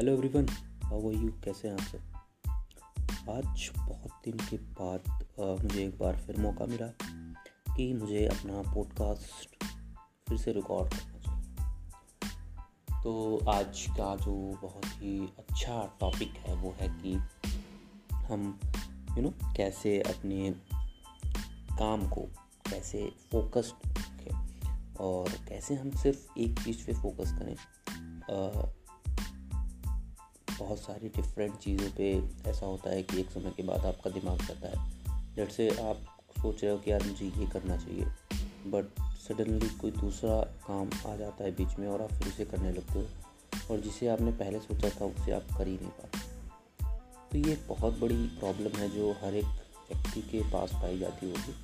Hello everyone how are you कैसे हैं आप सब? आज बहुत दिन के बाद आ, मुझे एक बार फिर मौका मिला कि मुझे अपना पॉडकास्ट फिर से रिकॉर्ड करना चाहिए। तो आज का जो बहुत ही अच्छा टॉपिक है वो है कि हम यू you नो know, कैसे अपने काम को कैसे फोकस्ड रखें और कैसे हम सिर्फ़ एक चीज़ पे फोकस करें। आ, बहुत सारी डिफरेंट चीज़ों पे ऐसा होता है कि एक समय के बाद आपका दिमाग करता है। जैसे से आप सोच रहे हो कि यार मुझे ये करना चाहिए बट सडनली कोई दूसरा काम आ जाता है बीच में और आप फिर उसे करने लगते हो, और जिसे आपने पहले सोचा था उसे आप कर ही नहीं पाते। तो ये बहुत बड़ी प्रॉब्लम है जो हर एक व्यक्ति के पास पाई जाती होगी।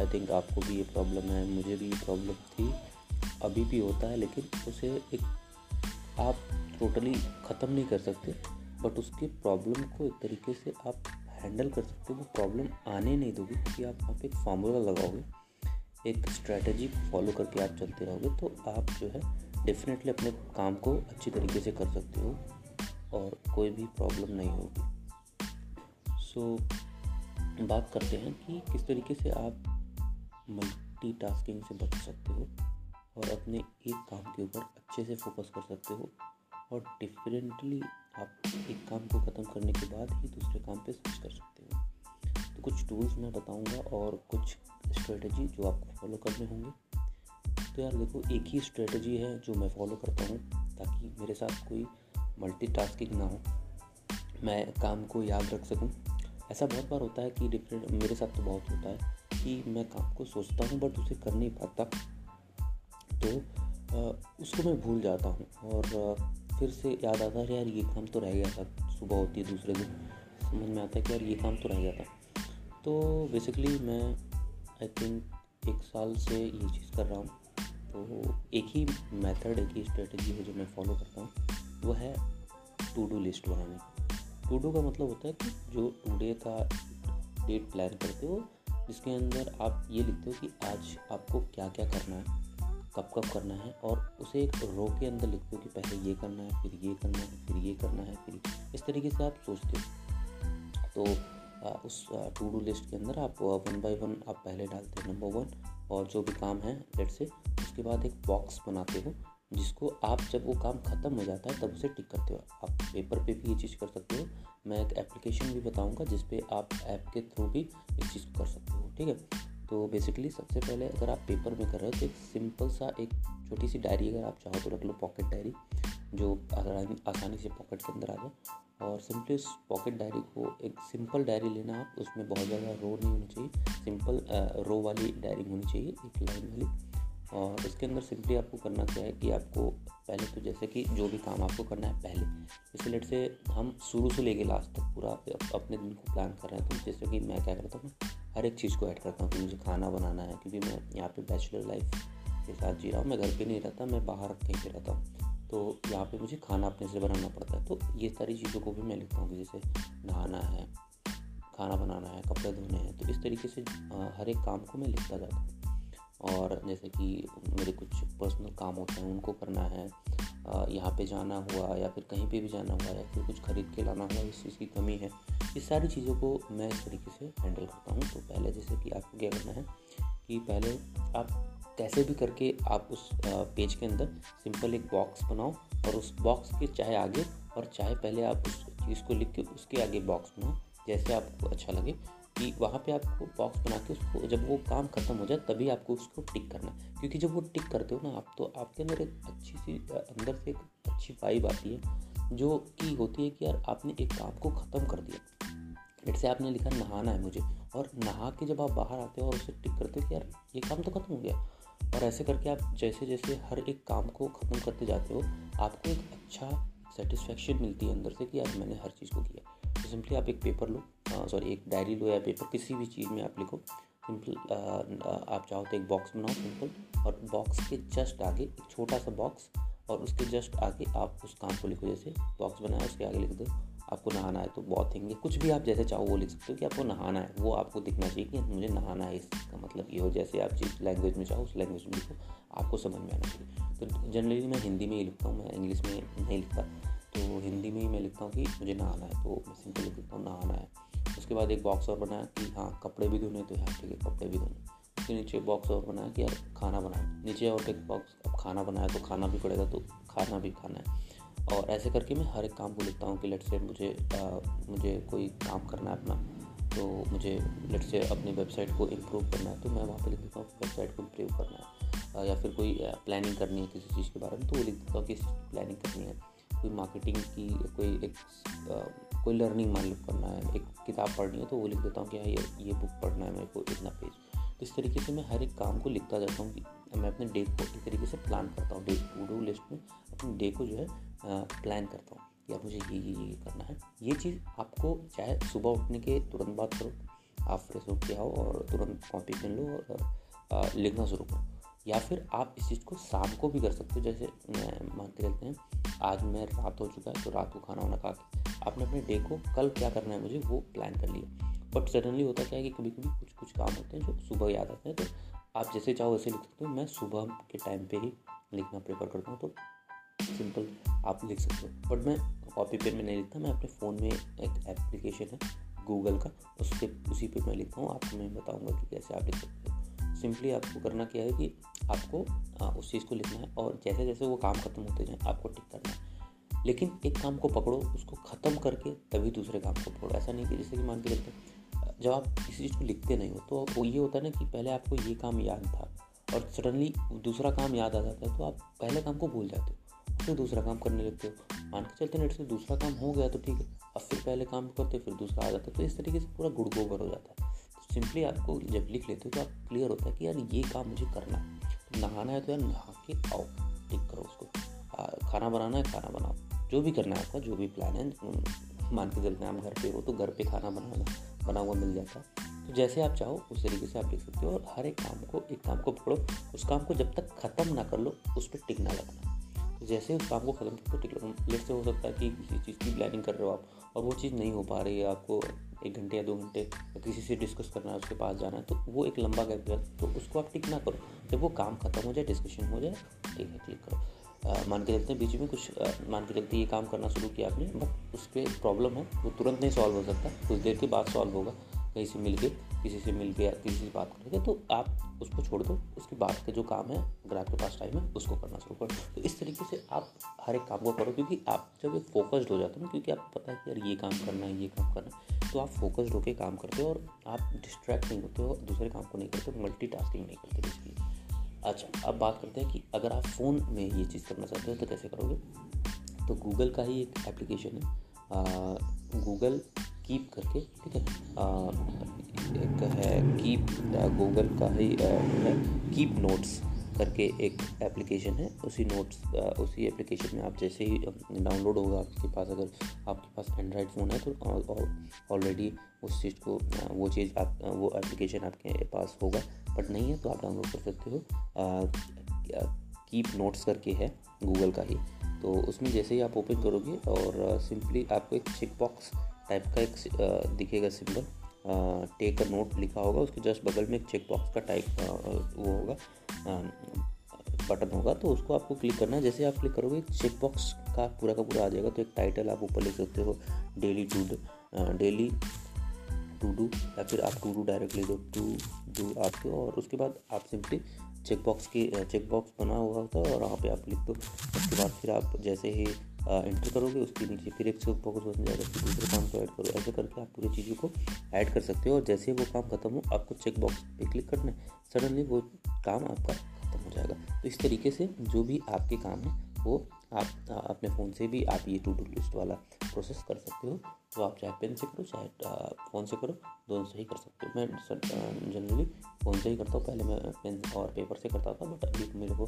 आई थिंक आपको भी ये प्रॉब्लम है, मुझे भी ये प्रॉब्लम थी, अभी भी होता है, लेकिन उसे एक आप टोटली ख़त्म नहीं कर सकते बट उसके प्रॉब्लम को एक तरीके से आप हैंडल कर सकते हो। वो प्रॉब्लम आने नहीं दोगे क्योंकि आप वहाँ पे एक फार्मूला लगाओगे एक स्ट्रैटेजी फॉलो करके आप चलते रहोगे तो आप जो है डेफिनेटली अपने काम को अच्छी तरीके से कर सकते हो और कोई भी प्रॉब्लम नहीं होगी। सो so, बात करते हैं कि किस तरीके से आप मल्टीटास्किंग से बच सकते हो और अपने एक काम के ऊपर अच्छे से फोकस कर सकते हो। और डिफरेंटली आप एक काम को ख़त्म करने के बाद ही दूसरे काम पे स्विच कर सकते हो। तो कुछ टूल्स मैं बताऊँगा और कुछ स्ट्रेटजी जो आपको फॉलो करने होंगे। तो यार देखो एक ही स्ट्रेटजी है जो मैं फॉलो करता हूँ ताकि मेरे साथ कोई मल्टीटास्किंग ना हो। मैं काम को याद रख सकूँ। ऐसा बहुत बार होता है कि डिफरेंट मेरे साथ तो बहुत होता है कि मैं काम को सोचता हूँ बट उसे कर नहीं पाता। तो आ, उसको मैं भूल जाता हूँ और फिर से याद आता है यार ये काम तो रह गया था, सुबह होती है दूसरे दिन। समझ में आता है कि यार ये काम तो रह गया था। तो बेसिकली मैं आई थिंक एक साल से ये चीज़ कर रहा हूँ। तो एक ही मेथड एक ही स्ट्रेटजी है जो मैं फॉलो करता हूँ। वो है टू डू लिस्ट बनाने। टू डू का मतलब होता है कि जो टूडे का डेट प्लान करते हो, जिसके अंदर आप ये लिखते हो कि आज आपको क्या क्या करना है। कब कब करना है और उसे एक रो के अंदर लिखते हो कि पहले ये करना है फिर ये करना है फिर ये करना है फिर इस तरीके से आप सोचते हो। तो आ, उस टू डू लिस्ट के अंदर आप वन बाय वन आप पहले डालते हो नंबर वन और जो भी काम है लेट से उसके बाद एक बॉक्स बनाते हो जिसको आप जब वो काम ख़त्म हो जाता है तब उसे टिक करते हो। आप पेपर पे भी ये चीज़ कर सकते हो मैं एक एप्लीकेशन भी बताऊँगा जिस पे आप ऐप के थ्रू भी इस चीज़ को कर सकते हो ठीक है? तो बेसिकली सबसे पहले अगर आप पेपर में कर रहे हो तो एक सिंपल सा एक छोटी सी डायरी अगर आप चाहो तो रख लो पॉकेट डायरी जो आसानी से पॉकेट के अंदर आ जाए। और सिंपली उस पॉकेट डायरी को एक सिंपल डायरी लेना आप उसमें बहुत ज़्यादा रो नहीं होनी चाहिए। सिंपल रो वाली डायरी होनी चाहिए, एक लाइन वाली। और इसके अंदर सिंपली आपको करना क्या है कि आपको पहले तो जैसे कि जो भी काम आपको करना है, पहले। जैसे लेट से हम शुरू से लेके लास्ट तक पूरा अपने दिन को प्लान कर रहे हैं तो जैसे कि मैं क्या करता हूँ हर एक चीज़ को ऐड करता हूँ कि मुझे खाना बनाना है, क्योंकि मैं यहाँ पे बैचलर लाइफ के साथ जी रहा हूँ। मैं घर पे नहीं रहता, मैं बाहर कहीं पे रहता हूँ। तो यहाँ पे मुझे खाना अपने से बनाना पड़ता है। तो ये सारी चीज़ों को भी मैं लिखता हूँ कि जैसे नहाना है, खाना बनाना है, कपड़े धोने हैं तो इस तरीके से हर एक काम को मैं लिखता जाता हूँ। और जैसे कि मेरे कुछ पर्सनल काम होते हैं, उनको करना है यहाँ पे जाना हुआ या फिर कहीं पे भी जाना हुआ, या फिर कुछ ख़रीद के लाना हुआ, इस चीज़ की कमी है। इस सारी चीज़ों को मैं इस तरीके से हैंडल करता हूँ। तो पहले जैसे कि आपको क्या करना है कि पहले आप कैसे भी करके आप उस पेज के अंदर सिंपल एक बॉक्स बनाओ और उस बॉक्स के चाहे आगे और चाहे पहले आप उस चीज़ को लिख के उसके आगे बॉक्स बनाओ, जैसे आपको अच्छा लगे। कि वहाँ पे आपको बॉक्स बना के उसको, जब वो काम ख़त्म हो जाए, तभी आपको उसको टिक करना है। क्योंकि जब वो टिक करते हो ना आप तो आपके अंदर एक अच्छी सी अंदर से एक अच्छी वाइब आती है, जो कि होती है कि यार आपने एक काम को ख़त्म कर दिया। जैसे आपने लिखा नहाना है मुझे, और नहा के जब आप बाहर आते हो और उसे टिक करते हो कि यार ये काम तो ख़त्म हो गया। और ऐसे करके आप जैसे जैसे हर एक काम को ख़त्म करते जाते हो, आपको एक अच्छा सेटिस्फेक्शन मिलती है अंदर से कि यार मैंने हर चीज़ को किया। तो सिंपली आप एक पेपर लो सॉरी एक डायरी लो या पेपर किसी भी चीज़ में आप लिखो। सिंपल आप चाहो तो एक बॉक्स बनाओ सिंपल और बॉक्स के जस्ट आगे एक छोटा सा बॉक्स और उसके जस्ट आगे आप उस काम को लिखो। जैसे बॉक्स बनाया, उसके आगे लिख दो, आपको नहाना है तो बहुत थिंग कुछ भी आप जैसे चाहो वो लिख सकते हो कि आपको नहाना है, वो आपको दिखना चाहिए कि मुझे नहाना है इसका मतलब ये हो। जैसे आप जिस लैंग्वेज में चाहो, उस लैंग्वेज में लिखो, आपको समझ में आना चाहिए। तो जनरली मैं हिंदी में ही लिखता हूँ, मैं इंग्लिश में नहीं लिखता। तो हिंदी में ही मैं लिखता हूँ कि मुझे नहाना है तो मैं सिंपल लिख देता हूँ नहाना है। उसके बाद एक बॉक्स और बनाया कि हाँ कपड़े भी धोने तो हाँ ठीक है कपड़े भी धोने। उसके नीचे बॉक्स और बनाया कि यार खाना बनाना नीचे और एक बॉक्स अब खाना बनाया तो खाना भी पड़ेगा तो खाना भी खाना है। और ऐसे करके मैं हर एक काम को लिखता हूँ कि लेट से मुझे आ, मुझे कोई काम करना है अपना तो मुझे लेट से अपनी वेबसाइट को इम्प्रूव करना है तो मैं वहाँ पर लिख देता हूँ वेबसाइट को इम्प्रूव करना है। या फिर कोई प्लानिंग करनी है किसी चीज़ के बारे में तो वो लिख देता हूँ कि प्लानिंग करनी है। कोई मार्केटिंग की कोई एक आ, कोई लर्निंग मान लो करना है एक किताब पढ़नी है तो वो लिख देता हूँ कि हाँ ये ये बुक पढ़ना है मेरे को इतना पेज तो इस तरीके से मैं हर एक काम को लिखता जाता हूँ कि मैं अपने डे को एक तरीके से प्लान करता हूँ डे टू डू लिस्ट में अपने डे को जो है प्लान करता हूँ कि अब मुझे ये ये ये करना है। ये चीज़ आपको चाहे सुबह उठने के तुरंत बाद करो आप फ्रेश होकर आओ और तुरंत कॉपी पेन लो और लिखना शुरू करो। या फिर आप इस चीज़ को शाम को भी कर सकते हो, जैसे मान के चलते हैं, आज मैं रात हो चुका है तो रात को खाना वाना खा के आपने अपने डे को कल क्या करना है मुझे वो प्लान कर लिया। बट सडनली होता क्या है कि कभी कभी कुछ कुछ काम होते हैं जो सुबह याद आते हैं तो आप जैसे चाहो वैसे लिख सकते हो। मैं सुबह के टाइम पे ही लिखना प्रेफर करता हूँ तो सिंपल आप लिख सकते हो। बट मैं कॉपी पेन में नहीं लिखता, मैं अपने फ़ोन में एक एप्लीकेशन है गूगल का, उसके, उसी पे मैं लिखता हूँ, आपको मैं बताऊँगा कि कैसे आप लिख सकते हो। सिंपली आपको करना क्या है कि आपको आ, उस चीज़ को लिखना है और जैसे जैसे वो काम खत्म होते जाए आपको टिक करना है। लेकिन एक काम को पकड़ो उसको ख़त्म करके तभी दूसरे काम को पकड़ो। ऐसा नहीं कि जैसे कि मान के चलते जब आप किसी चीज़ को लिखते नहीं हो तो वो ये होता है ना कि पहले आपको ये काम याद था और सडनली दूसरा काम याद आ जाता है तो आप पहले काम को भूल जाते हो फिर दूसरा काम करने लगते हो। मान के चलते नेट से दूसरा काम हो गया तो ठीक है अब फिर पहले काम करते फिर दूसरा आ जाता है तो इस तरीके से पूरा गुड़ गोबर हो जाता है। सिंपली आपको जब लिख लेते हो तो आप क्लियर होता है कि यार ये काम मुझे करना है। तो नहाना है तो यार नहा के आओ टिक करो उसको। आ, खाना बनाना है खाना बनाओ। जो भी करना है आपका जो भी प्लान है मान के चलते हैं आप घर पे हो तो घर पे खाना बनाना बना हुआ मिल जाता है। तो जैसे आप चाहो उस तरीके से आप लिख सकते हो और हर एक काम को एक काम को पकड़ो। उस काम को जब तक ख़त्म ना कर लो उस पर टिक ना लगना। जैसे उस काम को ख़त्म करो टिक लगना लेट से हो सकता है कि किसी चीज़ की प्लानिंग कर रहे हो आप और वो चीज़ नहीं हो पा रही है आपको एक घंटे या दो घंटे किसी से डिस्कस करना है, उसके पास जाना है तो वो एक लंबा गैप है। तो उसको आप टिक ना करो। जब वो काम खत्म हो जाए डिस्कशन हो जाए, ठीक है क्लिक करो मान के चलते हैं बीच में कुछ मान के चलते ये काम करना शुरू किया आपने, बट उस पर प्रॉब्लम है, वो तुरंत नहीं सॉल्व हो सकता। कुछ देर के बाद सॉल्व होगा। कहीं से मिल के किसी से मिल के किसी से बात करेंगे तो आप उसको छोड़ दो। उसके बाद का जो काम है, अगर आपके पास टाइम है, उसको करना शुरू करो। तो इस तरीके से आप हर एक काम को करो, क्योंकि आप जब एक फोकस्ड हो जाते हो ना, क्योंकि आपको पता है कि यार ये काम करना है, ये काम करना है तो आप फोकस्ड होकर काम करते हो और आप डिस्ट्रैक्ट नहीं होते हो, दूसरे काम को नहीं करते मल्टी नहीं करते बेसिकली अच्छा अब बात करते हैं कि अगर आप फ़ोन में ये चीज़ करना चाहते हो तो कैसे करोगे? तो गूगल का ही एक एप्लीकेशन है। गूगल कीप करके, ठीक है? एक है कीप गूगल का ही कीप नोट्स करके एक एप्लीकेशन है। उसी नोट्स उसी एप्लीकेशन में आप जैसे ही डाउनलोड होगा आपके पास, अगर आपके पास एंड्रॉयड फ़ोन है तो ऑलरेडी उस चीज़ को वो चीज़ आप वो एप्लीकेशन आपके पास होगा। बट नहीं है तो आप डाउनलोड कर सकते हो। कीप नोट्स करके है गूगल का ही। तो उसमें जैसे ही आप ओपन करोगे और सिंपली आपको एक चेक बॉक्स टाइप का एक दिखेगा सिंबल टेक अ नोट लिखा होगा, उसके जस्ट बगल में एक चेक बॉक्स का टाइप वो होगा बटन होगा तो उसको आपको क्लिक करना है। जैसे आप क्लिक करोगे चेक बॉक्स का पूरा का पूरा आ जाएगा तो एक टाइटल आप ऊपर लिख सकते हो daily to daily to do या फिर आप टू डू डायरेक्ट डायरेक्टली दो टू डू आपके, और उसके बाद आप सिंपली चेक बॉक्स की चेक बॉक्स बना हुआ होता है, और वहाँ पे आप लिख दो। उसके बाद फिर आप जैसे ही इंटर करोगे, उसके नीचे फिर एक चेक बॉक्स बन जाएगा, फिर दूसरे काम को ऐड करो। ऐसे करके आप पूरी चीज़ों को ऐड कर सकते हो और जैसे ही वो काम खत्म हो, आपको चेक बॉक्स पे क्लिक करना है। सडनली वो काम आपका खत्म हो जाएगा। तो इस तरीके से जो भी आपके काम है, वो आप, अपने फ़ोन से भी आप ये टू डू लिस्ट वाला प्रोसेस कर सकते हो। तो आप चाहे पेन से करो, चाहे फ़ोन से करो, दोनों से ही कर सकते हो। मैं जनरली फ़ोन से ही करता हूँ। पहले मैं पेन और पेपर से करता था बट अभी मेरे को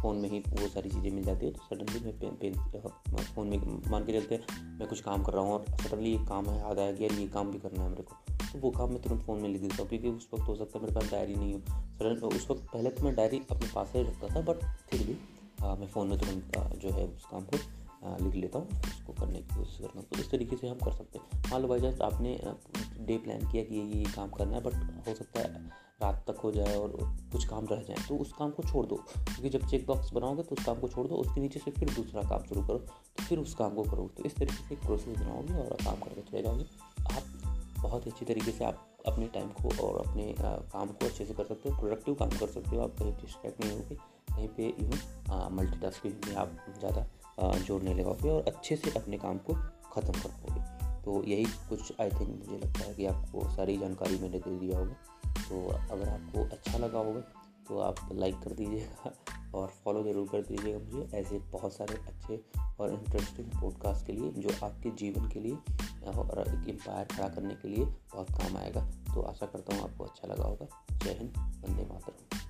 फ़ोन में ही वो सारी चीज़ें मिल जाती है तो सडनली मैं फ़ोन में मान के चलते मैं कुछ काम कर रहा हूँ और सडनली एक काम है याद आया कि यार ये काम भी करना है मेरे को। तो वो काम मैं तुरंत फ़ोन में लिख देता हूँ क्योंकि उस वक्त हो सकता है मेरे पास डायरी नहीं हो। सडन उस वक्त पहले तो मैं डायरी अपने पास ही रखता था बट फिर भी आ, मैं फ़ोन में तुरंत जो है उस काम को लिख लेता हूँ उसको करने की कोशिश करता हूँ। तो इस तरीके से हम कर सकते हैं। मान लो बाई चांस आपने डे प्लान किया कि ये ये काम करना है बट हो सकता है रात तक हो जाए और कुछ काम रह जाए तो उस काम को छोड़ दो। क्योंकि जब चेक बॉक्स बनाओगे तो उस काम को छोड़ दो, उसके नीचे से फिर दूसरा काम शुरू करो तो फिर उस काम को करो। तो इस तरीके से एक प्रोसेस बनाओगे और काम करके चले जाओगे। आप बहुत ही अच्छी तरीके से आप अपने टाइम को और अपने काम को अच्छे से कर सकते हो प्रोडक्टिव काम कर सकते हो। आप कहीं डिस्ट्रैक्ट नहीं होगे, कहीं पे इवन मल्टीटास्किंग में आप ज़्यादा ज़ोर नहीं लगाओगे और अच्छे से अपने काम को ख़त्म कर पाओगे। तो यही कुछ आई थिंक मुझे लगता है कि आपको सारी जानकारी मैंने दे दिया होगा। तो अगर आपको अच्छा लगा होगा तो आप लाइक कर दीजिएगा और फॉलो ज़रूर कर दीजिएगा मुझे ऐसे बहुत सारे अच्छे और इंटरेस्टिंग पॉडकास्ट के लिए, जो आपके जीवन के लिए और एक एम्पायर खड़ा करने के लिए बहुत काम आएगा। तो आशा करता हूँ आपको अच्छा लगा होगा। जय हिंद, वंदे मातरम।